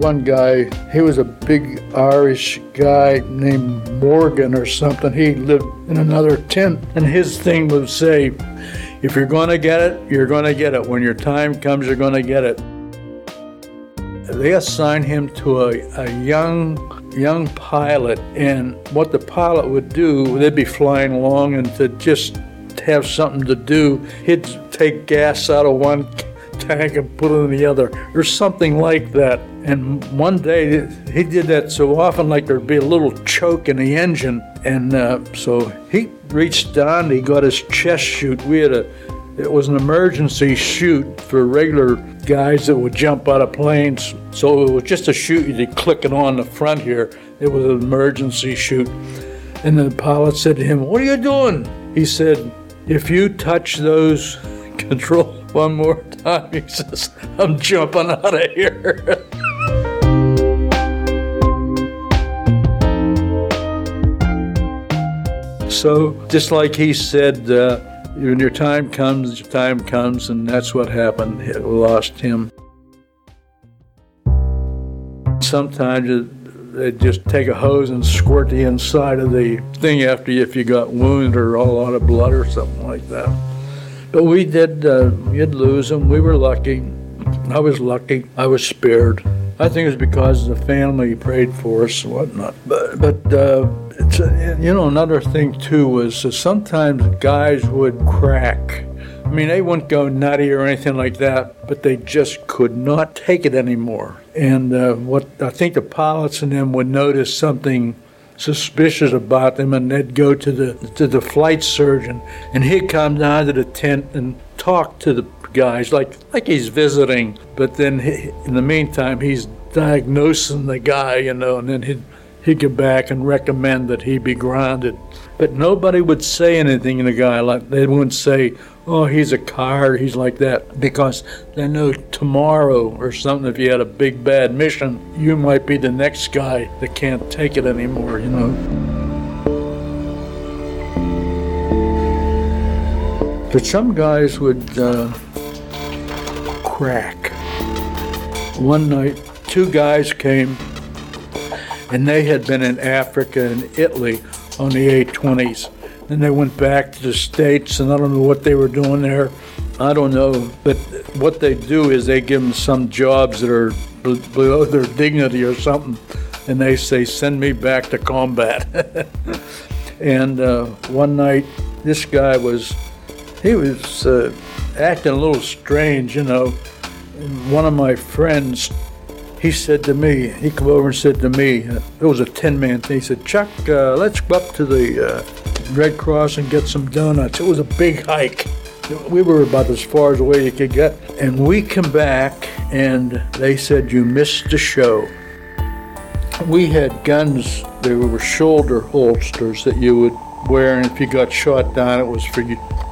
one guy, he was a big Irish guy named Morgan or something. He lived in another tent, and his thing would say, if you're going to get it, you're going to get it. When your time comes, you're going to get it. They assigned him to a, a young young pilot, and what the pilot would do, they'd be flying along, and to just have something to do, he'd take gas out of one tank and put it in the other, or something like that. And one day he did that so often, like there'd be a little choke in the engine, and uh, so he reached down, he got his chest chute. We had a it was an emergency chute for regular guys that would jump out of planes. So it was just a chute, you'd click it on the front here. It was an emergency chute. And the pilot said to him, What are you doing? He said, If you touch those control one more time, he says, I'm jumping out of here. so, just like he said, uh, when your time comes, your time comes, and that's what happened. We lost him. Sometimes they just take a hose and squirt the inside of the thing after you if you got wounded or a lot of blood or something like that. But we did, uh, you'd lose them. We were lucky. I was lucky. I was spared. I think it was because the family prayed for us and whatnot. But, but uh, a, you know, another thing too was uh, sometimes guys would crack. I mean, they wouldn't go nutty or anything like that, but they just could not take it anymore. And uh, what I think the pilots and them would notice something suspicious about them, and they'd go to the to the flight surgeon, and he'd come down to the tent and talk to the guys like like he's visiting. But then he, in the meantime, he's diagnosing the guy, you know, and then he'd he'd back and recommend that he be grounded. But nobody would say anything to the guy like they wouldn't say, "Oh, he's a coward," he's like that, because they know tomorrow or something. If you had a big bad mission, you might be the next guy that can't take it anymore, you know. But some guys would uh, crack. One night, two guys came and they had been in Africa and Italy on the A-20s. Then they went back to the States, and I don't know what they were doing there. I don't know, but what they do is they give them some jobs that are below their dignity or something, and they say, "Send me back to combat." and uh, one night, this guy was he was uh, acting a little strange, you know. And one of my friends he said to me, he came over and said to me, uh, it was a 10 man thing. He said, Chuck, uh, let's go up to the uh, Red Cross and get some donuts. It was a big hike. We were about as far as away you could get. And we come back and they said, You missed the show. We had guns, they were shoulder holsters that you would wear, and if you got shot down, it was for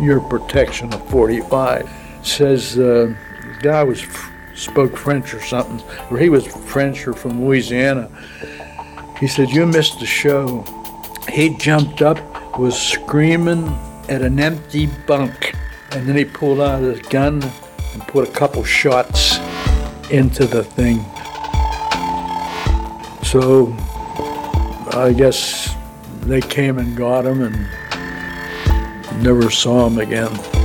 your protection of 45. says uh, the guy was spoke French or something, or he was French or from Louisiana. He said, You missed the show. He jumped up, was screaming at an empty bunk, and then he pulled out his gun and put a couple shots into the thing. So I guess they came and got him and never saw him again.